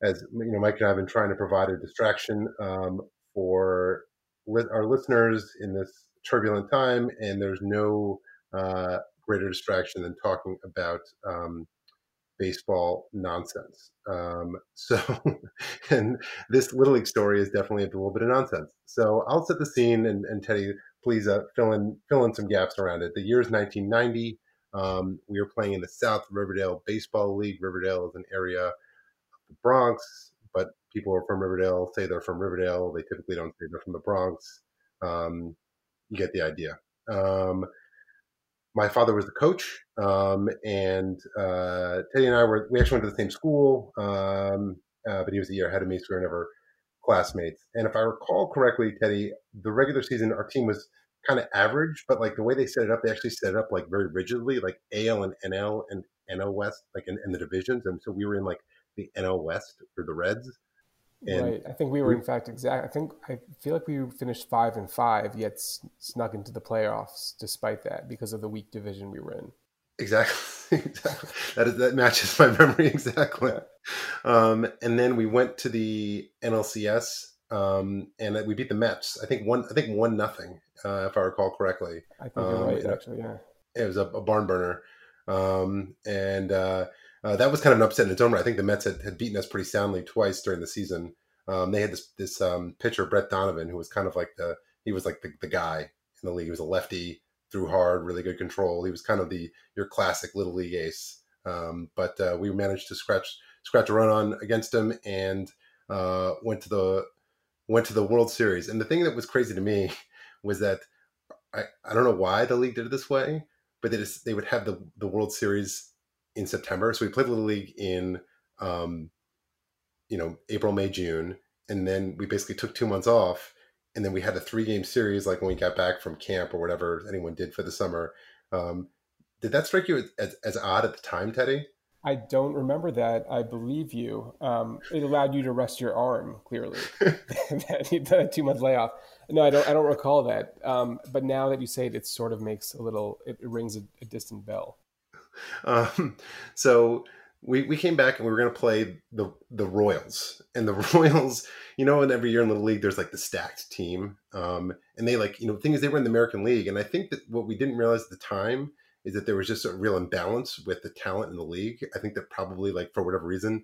as you know, Mike and I have been trying to provide a distraction um, for li- our listeners in this turbulent time, and there's no uh, greater distraction than talking about um, baseball nonsense. Um, so, and this Little League story is definitely a little bit of nonsense. So I'll set the scene, and, and Teddy, please uh, fill in fill in some gaps around it. The year is 1990. Um, we were playing in the South Riverdale Baseball League. Riverdale is an area of the Bronx, but people who are from Riverdale say they're from Riverdale. They typically don't say they're from the Bronx. Um, you get the idea. My father was the coach, um, and uh, Teddy and I were we actually went to the same school, um, uh, but he was a year ahead of me, so we were never classmates. And if I recall correctly, Teddy, the regular season our team was kind of average, but like the way they set it up, they actually set it up like very rigidly, like AL and NL and NL West, like in, in the divisions. And so we were in like the NL West for the Reds. And right. I think we were, in fact, exact. I think I feel like we finished five and five, yet snuck into the playoffs despite that because of the weak division we were in. Exactly. exactly. That is that matches my memory exactly. Um, and then we went to the NLCS um, and we beat the Mets. I think one. I think one nothing, uh, if I recall correctly. I think you're um, right. Actually, yeah. It was a, a barn burner, um, and uh, uh, that was kind of an upset in its own right. I think the Mets had, had beaten us pretty soundly twice during the season. Um, they had this this um, pitcher Brett Donovan, who was kind of like the he was like the, the guy in the league. He was a lefty, threw hard, really good control. He was kind of the your classic little league ace. Um, but uh, we managed to scratch scratch a run on against him and uh, went to the went to the World Series. And the thing that was crazy to me was that I, I don't know why the league did it this way, but they just, they would have the, the World Series in September. So we played Little League in, um, you know, April, May, June. And then we basically took two months off. And then we had a three game series, like when we got back from camp or whatever anyone did for the summer. Um, did that strike you as, as odd at the time, Teddy? I don't remember that. I believe you. Um, it allowed you to rest your arm. Clearly, that two month layoff. No, I don't. I don't recall that. Um, but now that you say it, it sort of makes a little. It, it rings a, a, distant bell. Um, so we we came back and we were going to play the the Royals and the Royals. You know, and every year in Little League, there's like the stacked team, um, and they like you know the thing is they were in the American League, and I think that what we didn't realize at the time is that there was just a real imbalance with the talent in the league. I think that probably, like, for whatever reason,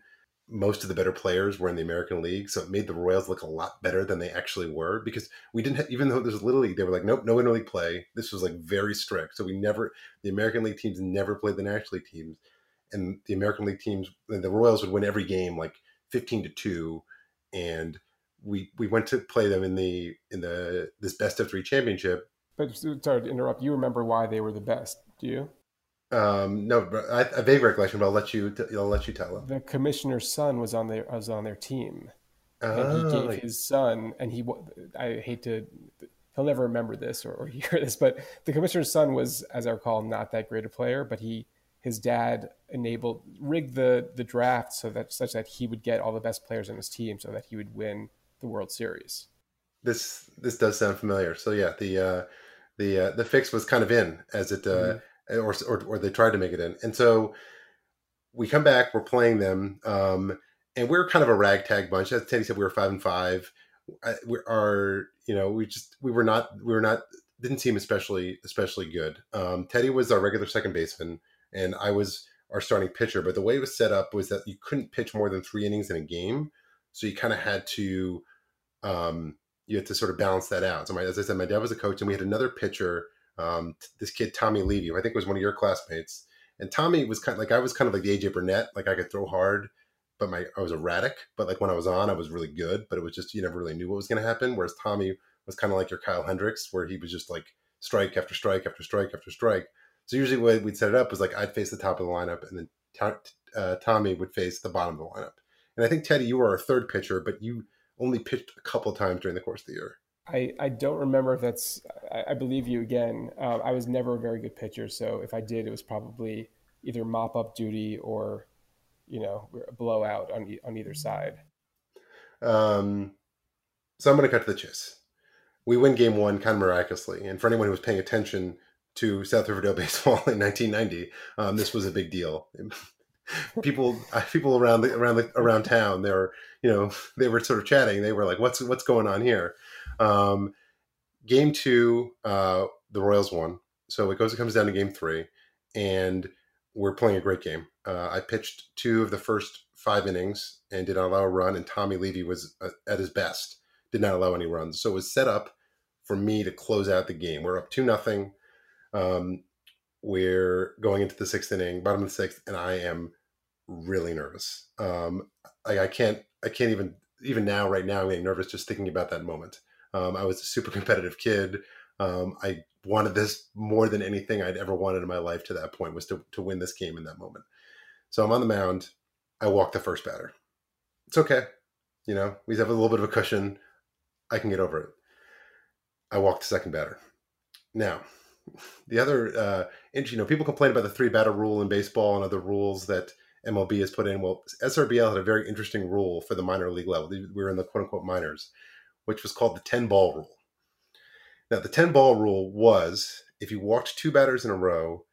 most of the better players were in the American League, so it made the Royals look a lot better than they actually were. Because we didn't, have, even though there's Little League, they were like, nope, no interleague play. This was like very strict, so we never, the American League teams never played the National League teams, and the American League teams, the Royals would win every game like fifteen to two, and we we went to play them in the in the this best of three championship. But sorry to interrupt. You remember why they were the best? Do you? Um, no, but I, a vague recollection, but I'll let you. T- I'll let you tell him. The commissioner's son was on their was on their team, oh. and he gave oh. his son. And he, I hate to, he'll never remember this or, or hear this, but the commissioner's son was, as I recall, not that great a player. But he, his dad enabled rigged the the draft so that such that he would get all the best players on his team, so that he would win the World Series. This this does sound familiar. So yeah, the uh, the uh, the fix was kind of in as it. Uh, mm-hmm or, or, or they tried to make it in. And so we come back, we're playing them, um, and we're kind of a ragtag bunch. As Teddy said, we were five and five. we are, you know, we just we were not we were not didn't seem especially especially good. Um, Teddy was our regular second baseman, and I was our starting pitcher. But the way it was set up was that you couldn't pitch more than three innings in a game, so you kind of had to um, you had to sort of balance that out. So my, as I said, my dad was a coach, and we had another pitcher, um, this kid Tommy Levy, I think was one of your classmates. And Tommy was kind of like I was kind of like the AJ Burnett, like I could throw hard, but my I was erratic. But like when I was on, I was really good. But it was just you never really knew what was going to happen. Whereas Tommy was kind of like your Kyle Hendricks, where he was just like strike after strike after strike after strike. So usually way we'd set it up was like I'd face the top of the lineup, and then uh, Tommy would face the bottom of the lineup. And I think Teddy, you were our third pitcher, but you only pitched a couple times during the course of the year. I, I don't remember if that's. I, I believe you again. Um, I was never a very good pitcher, so if I did, it was probably either mop up duty or, you know, blowout on on either side. Um, so I'm going to cut to the chase. We win game one kind of miraculously, and for anyone who was paying attention to South Riverdale baseball in 1990, um, this was a big deal. people people around the around the around town they were you know they were sort of chatting they were like what's what's going on here um, game two uh, the royals won so it goes it comes down to game three and we're playing a great game uh, i pitched two of the first five innings and did not allow a run and tommy levy was uh, at his best did not allow any runs so it was set up for me to close out the game we're up two nothing um, we're going into the sixth inning, bottom of the sixth, and I am really nervous. Um, I, I can't, I can't even, even now, right now, I'm getting nervous just thinking about that moment. Um, I was a super competitive kid. Um, I wanted this more than anything I'd ever wanted in my life to that point was to, to win this game in that moment. So I'm on the mound. I walk the first batter. It's okay. You know, we have a little bit of a cushion. I can get over it. I walk the second batter. Now, the other, uh, you know, people complain about the three batter rule in baseball and other rules that MLB has put in. Well, SRBL had a very interesting rule for the minor league level. We were in the quote unquote minors, which was called the 10 ball rule. Now, the 10 ball rule was if you walked two batters in a row,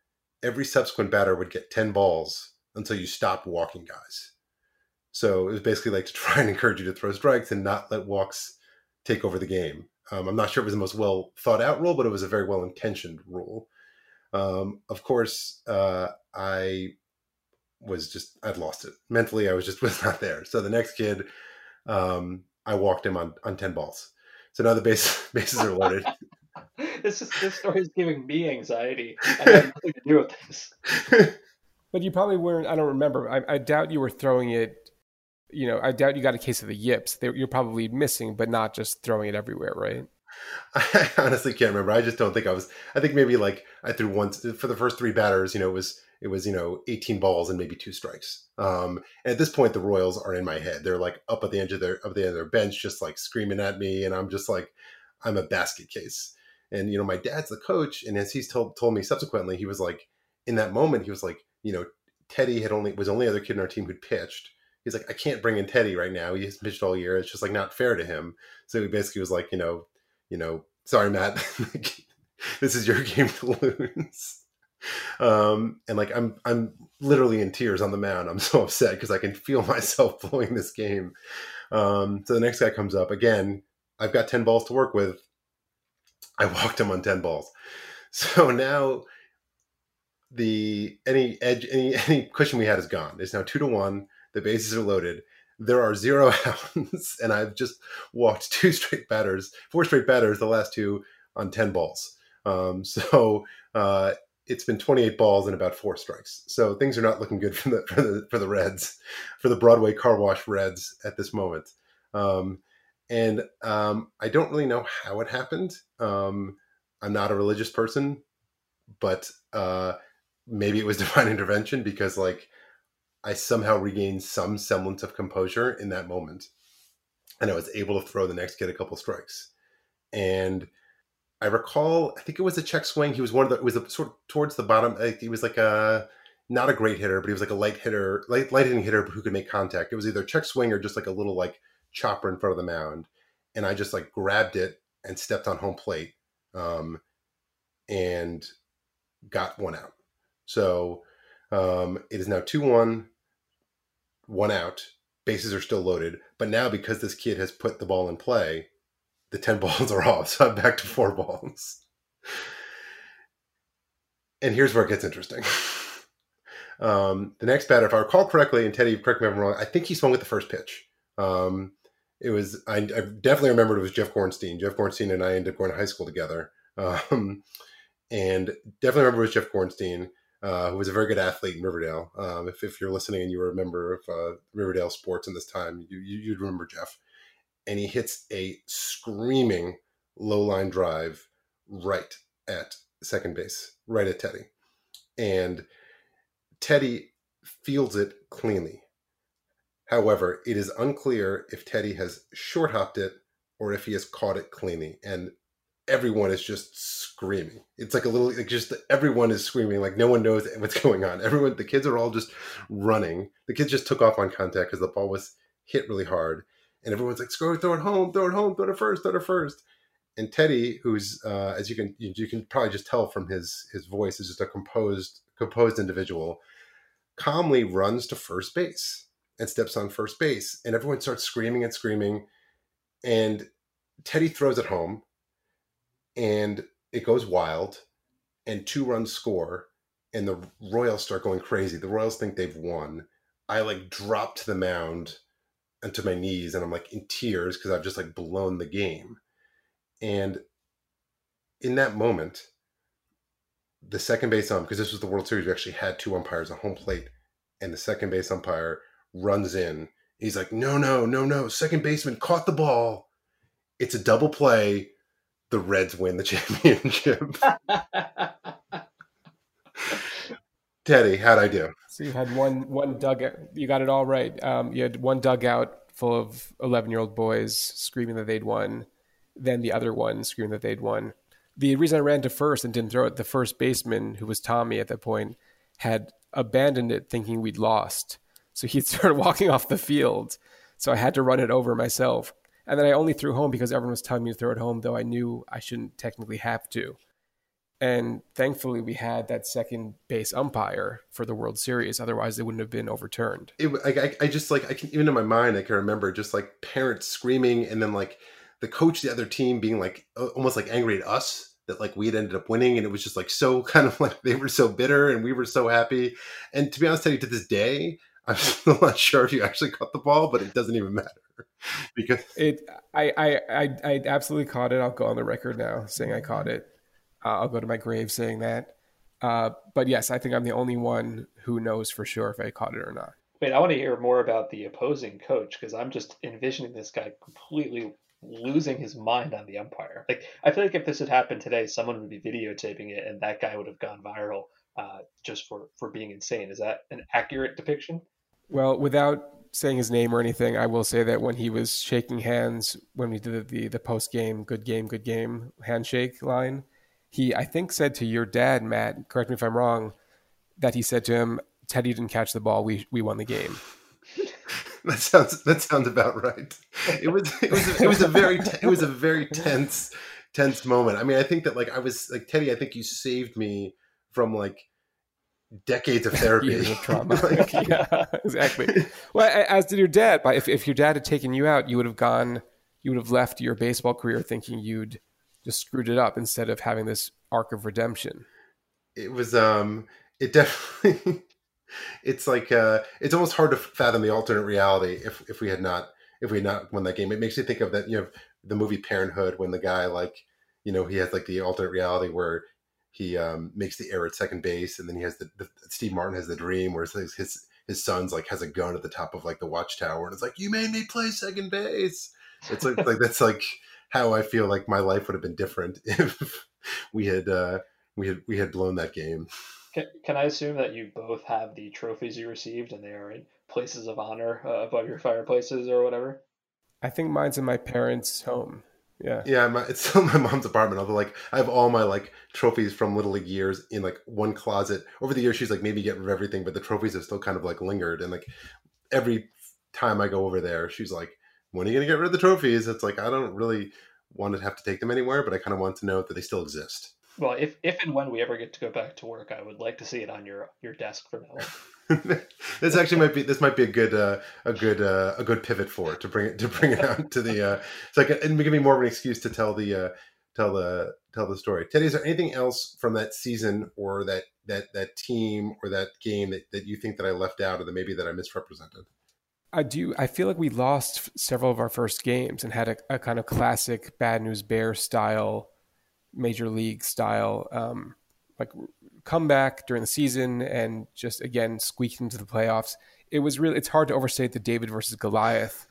every subsequent batter would get 10 balls until you stopped walking guys. So it was basically like to try and encourage you to throw strikes and not let walks take over the game. Um, I'm not sure it was the most well thought out rule, but it was a very well intentioned rule. Um, of course, uh, I was just I'd lost it mentally. I was just was not there. So the next kid, um, I walked him on on ten balls. So now the base, bases are loaded. this is this story is giving me anxiety. I have nothing to do with this. but you probably weren't. I don't remember. I, I doubt you were throwing it you know, I doubt you got a case of the yips. They, you're probably missing, but not just throwing it everywhere, right? I honestly can't remember. I just don't think I was. I think maybe like I threw once for the first three batters. You know, it was it was you know 18 balls and maybe two strikes. Um, and at this point, the Royals are in my head. They're like up at the edge of their of the end of their bench, just like screaming at me, and I'm just like, I'm a basket case. And you know, my dad's the coach, and as he's told told me subsequently, he was like, in that moment, he was like, you know, Teddy had only was only other kid in our team who'd pitched he's like, I can't bring in Teddy right now. He's pitched all year. It's just like not fair to him. So he basically was like, you know, you know, sorry, Matt, this is your game to lose. Um, and like I'm I'm literally in tears on the mound. I'm so upset because I can feel myself blowing this game. Um, so the next guy comes up again. I've got ten balls to work with. I walked him on ten balls. So now the any edge any any cushion we had is gone. It's now two to one. The bases are loaded. There are zero outs, and I've just walked two straight batters, four straight batters, the last two on 10 balls. Um, so uh, it's been 28 balls and about four strikes. So things are not looking good for the for the, for the Reds, for the Broadway Car Wash Reds at this moment. Um, and um, I don't really know how it happened. Um, I'm not a religious person, but uh, maybe it was divine intervention because like I somehow regained some semblance of composure in that moment. And I was able to throw the next kid a couple strikes. And I recall, I think it was a check swing. He was one of the, it was a, sort of towards the bottom. He was like a, not a great hitter, but he was like a light hitter, light, light hitting hitter who could make contact. It was either check swing or just like a little like chopper in front of the mound. And I just like grabbed it and stepped on home plate um, and got one out. So um, it is now 2 1, one out. Bases are still loaded. But now, because this kid has put the ball in play, the 10 balls are off. So I'm back to four balls. And here's where it gets interesting. Um, the next batter, if I recall correctly, and Teddy, correct me if I'm wrong, I think he swung with the first pitch. Um, it was I, I, definitely remembered it was Jeff Gorenstein. Jeff Gorenstein and I ended up going to high school together, um, and definitely remember it was Jeff Gorenstein, uh, who was a very good athlete in Riverdale. Um, if, if you're listening and you were a member of uh, Riverdale sports in this time, you, you would remember Jeff, and he hits a screaming low line drive right at second base, right at Teddy, and Teddy fields it cleanly However, it is unclear if Teddy has short hopped it or if he has caught it cleanly. And everyone is just screaming. It's like a little, like just everyone is screaming. Like no one knows what's going on. Everyone, the kids are all just running. The kids just took off on contact because the ball was hit really hard. And everyone's like, "Screw throw it home, throw it home, throw it first, throw it first. And Teddy, who's uh, as you can you can probably just tell from his his voice, is just a composed composed individual, calmly runs to first base and steps on first base, and everyone starts screaming and screaming. And Teddy throws it home, and it goes wild, and two runs score, and the Royals start going crazy. The Royals think they've won. I like drop to the mound onto my knees, and I'm like in tears because I've just like blown the game. And in that moment, the second base umpire, because this was the World Series, we actually had two umpires on home plate, and the second base umpire runs in. He's like, no, no, no, no. Second baseman caught the ball. It's a double play. The Reds win the championship. Teddy, how'd I do? So you had one one dugout. You got it all right. Um, you had one dugout full of eleven year old boys screaming that they'd won. Then the other one screaming that they'd won. The reason I ran to first and didn't throw it, the first baseman, who was Tommy at that point, had abandoned it thinking we'd lost. So he started walking off the field. So I had to run it over myself. And then I only threw home because everyone was telling me to throw it home, though I knew I shouldn't technically have to. And thankfully, we had that second base umpire for the World Series. Otherwise, it wouldn't have been overturned. It, I, I just like I can even in my mind I can remember just like parents screaming, and then like the coach, the other team being like almost like angry at us that like we had ended up winning, and it was just like so kind of like they were so bitter and we were so happy. And to be honest, Teddy, to this day, I'm still not sure if you actually caught the ball, but it doesn't even matter because it. I I I, I absolutely caught it. I'll go on the record now saying I caught it. Uh, I'll go to my grave saying that. Uh, but yes, I think I'm the only one who knows for sure if I caught it or not. Wait, I want to hear more about the opposing coach because I'm just envisioning this guy completely losing his mind on the umpire. Like, I feel like if this had happened today, someone would be videotaping it, and that guy would have gone viral uh, just for for being insane. Is that an accurate depiction? Well, without saying his name or anything, I will say that when he was shaking hands when we did the the post game "good game, good game" handshake line, he I think said to your dad, Matt. Correct me if I'm wrong. That he said to him, "Teddy didn't catch the ball. We we won the game." that sounds that sounds about right. It was it was it was a very it was a very tense tense moment. I mean, I think that like I was like Teddy. I think you saved me from like decades of therapy. Years of trauma. like, yeah, exactly. Well, as did your dad. But if, if your dad had taken you out, you would have gone, you would have left your baseball career thinking you'd just screwed it up instead of having this arc of redemption. It was, um, it definitely, it's like, uh, it's almost hard to fathom the alternate reality if, if we had not, if we had not won that game. It makes you think of that, you know, the movie Parenthood when the guy, like, you know, he has like the alternate reality where he um, makes the error at second base, and then he has the, the Steve Martin has the dream where his his his son's like has a gun at the top of like the watchtower, and it's like you made me play second base. It's like like that's like how I feel like my life would have been different if we had uh, we had we had blown that game. Can, can I assume that you both have the trophies you received, and they are in places of honor uh, above your fireplaces or whatever? I think mine's in my parents' home. Yeah. Yeah, my, it's still my mom's apartment. Although, like, I have all my like trophies from little league years in like one closet. Over the years, she's like maybe get rid of everything, but the trophies have still kind of like lingered. And like every time I go over there, she's like, "When are you gonna get rid of the trophies?" It's like I don't really want to have to take them anywhere, but I kind of want to know that they still exist. Well, if if and when we ever get to go back to work, I would like to see it on your your desk for now. this actually might be this might be a good uh, a good uh, a good pivot for it to bring it to bring it out to the uh, so I can, and give me more of an excuse to tell the uh, tell the tell the story. Teddy, is there anything else from that season or that that that team or that game that, that you think that I left out or that maybe that I misrepresented? I do. I feel like we lost several of our first games and had a, a kind of classic bad news bear style, major league style, um, like comeback during the season and just again squeaked into the playoffs. It was really. It's hard to overstate the David versus Goliath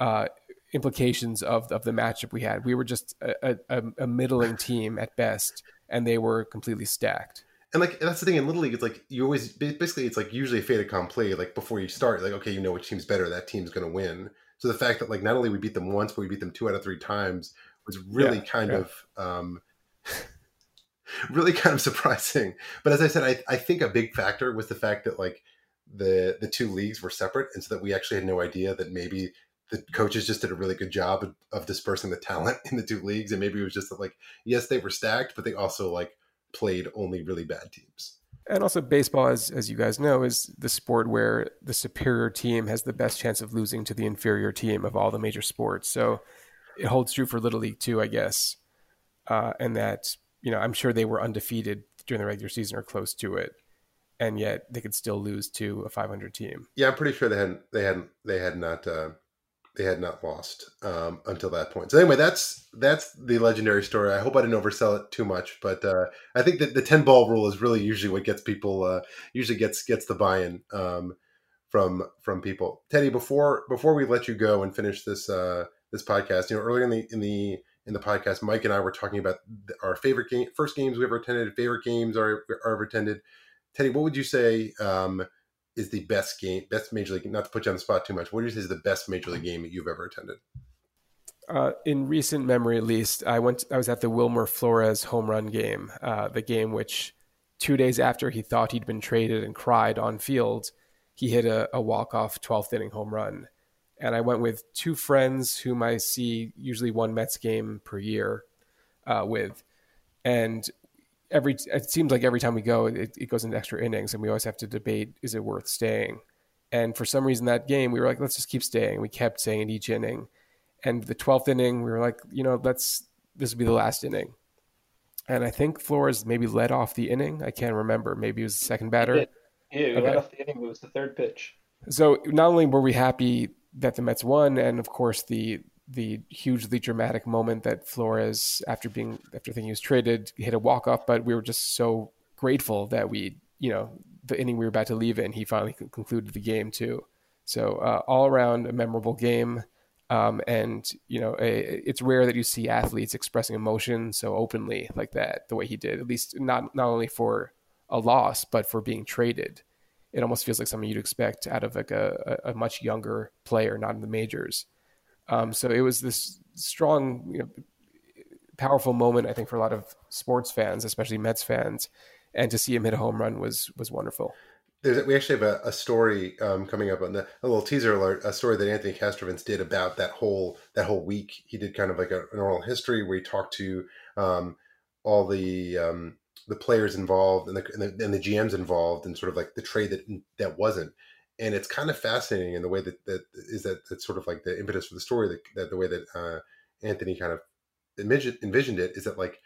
uh, implications of of the matchup we had. We were just a, a, a middling team at best, and they were completely stacked and like that's the thing in little league. It's like you always basically it's like usually a fait accompli. Like before you start, like okay, you know which team's better. That team's going to win. So the fact that like not only we beat them once, but we beat them two out of three times was really yeah, kind yeah. of um, really kind of surprising. But as I said, I, I think a big factor was the fact that like the the two leagues were separate, and so that we actually had no idea that maybe the coaches just did a really good job of, of dispersing the talent in the two leagues, and maybe it was just that like yes, they were stacked, but they also like played only really bad teams. And also, baseball, as as you guys know, is the sport where the superior team has the best chance of losing to the inferior team of all the major sports. So it holds true for Little League too, I guess. Uh, and that you know, I'm sure they were undefeated during the regular season or close to it, and yet they could still lose to a 500 team. Yeah, I'm pretty sure they hadn't they hadn't they had not uh, they had not lost um, until that point. So anyway, that's that's the legendary story. I hope I didn't oversell it too much, but uh, I think that the ten ball rule is really usually what gets people uh, usually gets gets the buy in um, from from people. Teddy, before before we let you go and finish this uh, this podcast, you know, earlier in the in the in the podcast, Mike and I were talking about our favorite game, first games we ever attended, favorite games are, are ever attended. Teddy, what would you say? Um, is the best game, best major league? Not to put you on the spot too much. What is the best major league game that you've ever attended? Uh, in recent memory, at least, I went. I was at the Wilmer Flores home run game, uh, the game which two days after he thought he'd been traded and cried on field, he hit a, a walk off 12th inning home run. And I went with two friends whom I see usually one Mets game per year uh, with, and every it seems like every time we go, it, it goes into extra innings, and we always have to debate: is it worth staying? And for some reason, that game, we were like, let's just keep staying. We kept staying in each inning, and the twelfth inning, we were like, you know, let's this will be the last inning. And I think Flores maybe led off the inning. I can't remember. Maybe it was the second batter. Yeah, okay. led off the inning. It was the third pitch. So not only were we happy that the Mets won, and of course the the hugely dramatic moment that Flores, after being after thinking he was traded, hit a walk off. But we were just so grateful that we, you know, the inning we were about to leave in, he finally concluded the game too. So uh, all around a memorable game. Um, and you know, a, it's rare that you see athletes expressing emotion so openly like that, the way he did. At least not not only for a loss, but for being traded. It almost feels like something you'd expect out of like a, a much younger player, not in the majors. Um, so it was this strong, you know, powerful moment, I think, for a lot of sports fans, especially Mets fans, and to see him hit a home run was was wonderful. There's, we actually have a, a story um, coming up on the, a little teaser alert, a story that Anthony Castrovince did about that whole that whole week. He did kind of like a, an oral history where he talked to um, all the um, the players involved and the, and the, and the GMs involved, and sort of like the trade that that wasn't and it's kind of fascinating in the way that that is that that's sort of like the impetus for the story that, that the way that uh, Anthony kind of envisioned, it is that like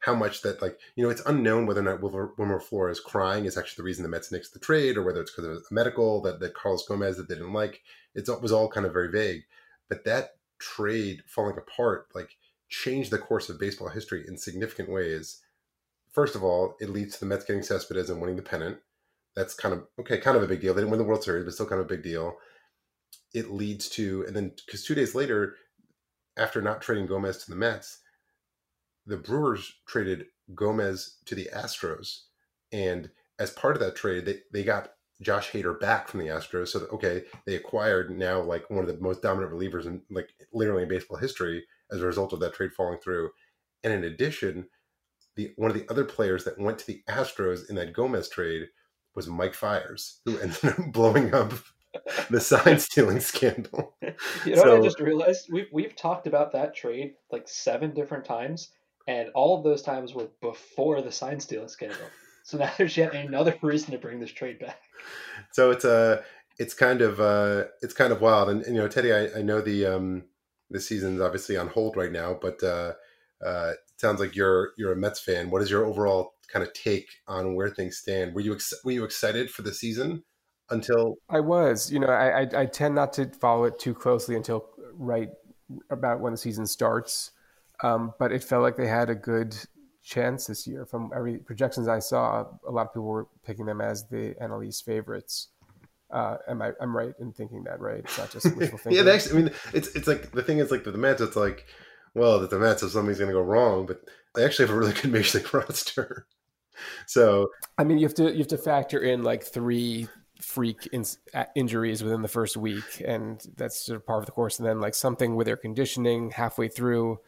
how much that like you know it's unknown whether or not Wilmer Flores crying is actually the reason the Mets nixed the trade or whether it's because of a medical that that Carlos Gomez that they didn't like. It was all kind of very vague. But that trade falling apart like changed the course of baseball history in significant ways. First of all it leads to the Mets getting Cespedes and winning the pennant that's kind of okay, kind of a big deal. They didn't win the World Series, but still kind of a big deal. It leads to, and then because two days later, after not trading Gomez to the Mets, the Brewers traded Gomez to the Astros, and as part of that trade, they they got Josh Hader back from the Astros. So that, okay, they acquired now like one of the most dominant relievers in like literally in baseball history as a result of that trade falling through. And in addition, the one of the other players that went to the Astros in that Gomez trade was Mike Fiers, who ended up blowing up the sign stealing scandal. You know so, what I just realized? We've we've talked about that trade like seven different times, and all of those times were before the sign stealing scandal. So now there's yet another reason to bring this trade back. So it's a uh, it's kind of uh, it's kind of wild, and, and you know, Teddy, I, I know the um, the season's obviously on hold right now, but uh, uh, sounds like you're you're a Mets fan. What is your overall kind of take on where things stand. Were you ex- were you excited for the season until I was. You know, I, I, I tend not to follow it too closely until right about when the season starts. Um, but it felt like they had a good chance this year. From every projections I saw, a lot of people were picking them as the NL East favorites. Uh, am I? I'm right in thinking that, right? It's not just wishful thinking. yeah, actually, I mean, it's it's like the thing is like the Mets. It's like, well, that the Mets if something's going to go wrong, but they actually have a really good major league roster. so, I mean, you have to you have to factor in like three freak in, injuries within the first week, and that's sort of part of the course. And then like something with their conditioning halfway through.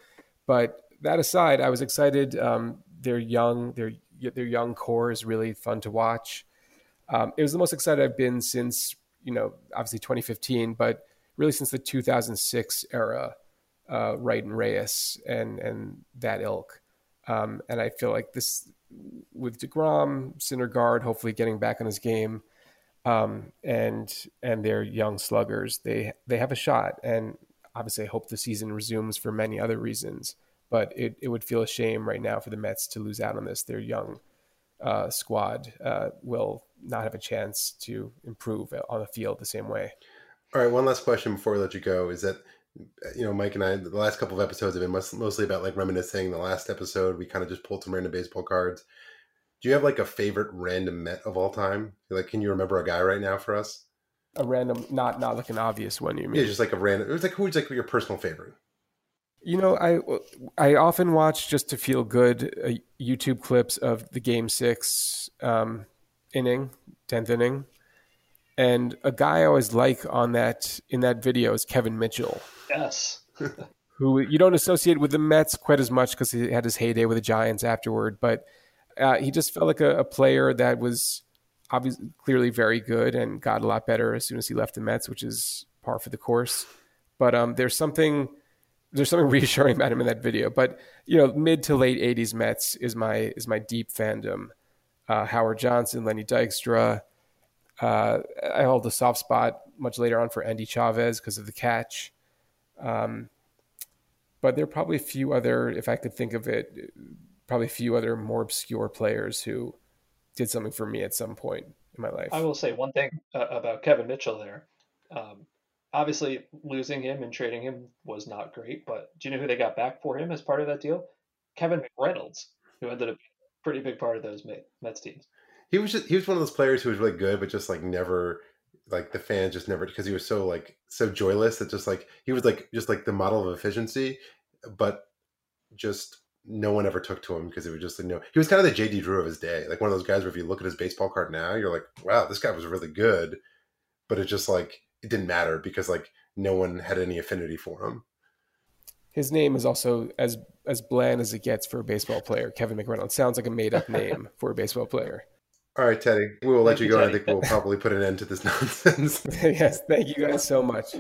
But that aside, I was excited. Um, they're young. Their their young core is really fun to watch. Um, it was the most excited I've been since you know obviously 2015, but really since the 2006 era. Uh, Wright and Reyes and and that ilk. Um, and I feel like this with Degrom, Syndergaard, hopefully getting back on his game, um, and and their young sluggers, they they have a shot. And obviously, I hope the season resumes for many other reasons. But it, it would feel a shame right now for the Mets to lose out on this. Their young uh, squad uh, will not have a chance to improve on the field the same way. All right, one last question before we let you go is that you know Mike and I the last couple of episodes have been mostly about like reminiscing. The last episode we kind of just pulled some random baseball cards do you have like a favorite random Met of all time? Like, can you remember a guy right now for us? A random, not not like an obvious one. You mean? Yeah, just like a random. It was like who's like your personal favorite? You know, I I often watch just to feel good uh, YouTube clips of the Game Six um, inning, tenth inning, and a guy I always like on that in that video is Kevin Mitchell. Yes. who you don't associate with the Mets quite as much because he had his heyday with the Giants afterward, but uh, he just felt like a, a, player that was obviously clearly very good and got a lot better as soon as he left the Mets, which is par for the course. But um, there's something there's something reassuring about him in that video. But you know, mid to late '80s Mets is my is my deep fandom. Uh, Howard Johnson, Lenny Dykstra. Uh, I hold a soft spot much later on for Endy Chavez because of the catch. Um, but there are probably a few other, if I could think of it, probably a few other more obscure players who did something for me at some point in my life. I will say one thing uh, about Kevin Mitchell there. Um, obviously, losing him and trading him was not great, but do you know who they got back for him as part of that deal? Kevin McReynolds, who ended up a pretty big part of those Mets teams. He was just he was one of those players who was really good, but just like never like the fans just never because he was so like so joyless that just like he was like just like the model of efficiency, but just no one ever took to him because it was just you know he was kind of the JD Drew of his day, like one of those guys where if you look at his baseball card now, you're like, wow, this guy was really good, but it just like it didn't matter because like no one had any affinity for him. His name is also as as bland as it gets for a baseball player. Kevin McReynolds sounds like a made up name for a baseball player. All right, Teddy. We will let you, you go. I think we'll probably put an end to this nonsense. yes, thank you guys so much.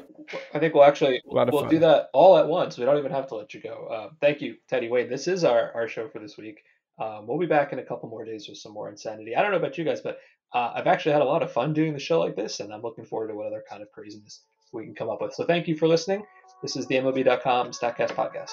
I think we'll actually we'll fun. do that all at once. We don't even have to let you go. Uh, thank you, Teddy Wayne. This is our, our show for this week. Um, we'll be back in a couple more days with some more insanity. I don't know about you guys, but uh, I've actually had a lot of fun doing the show like this, and I'm looking forward to what other kind of craziness we can come up with. So thank you for listening. This is the MLB.com Statcast podcast.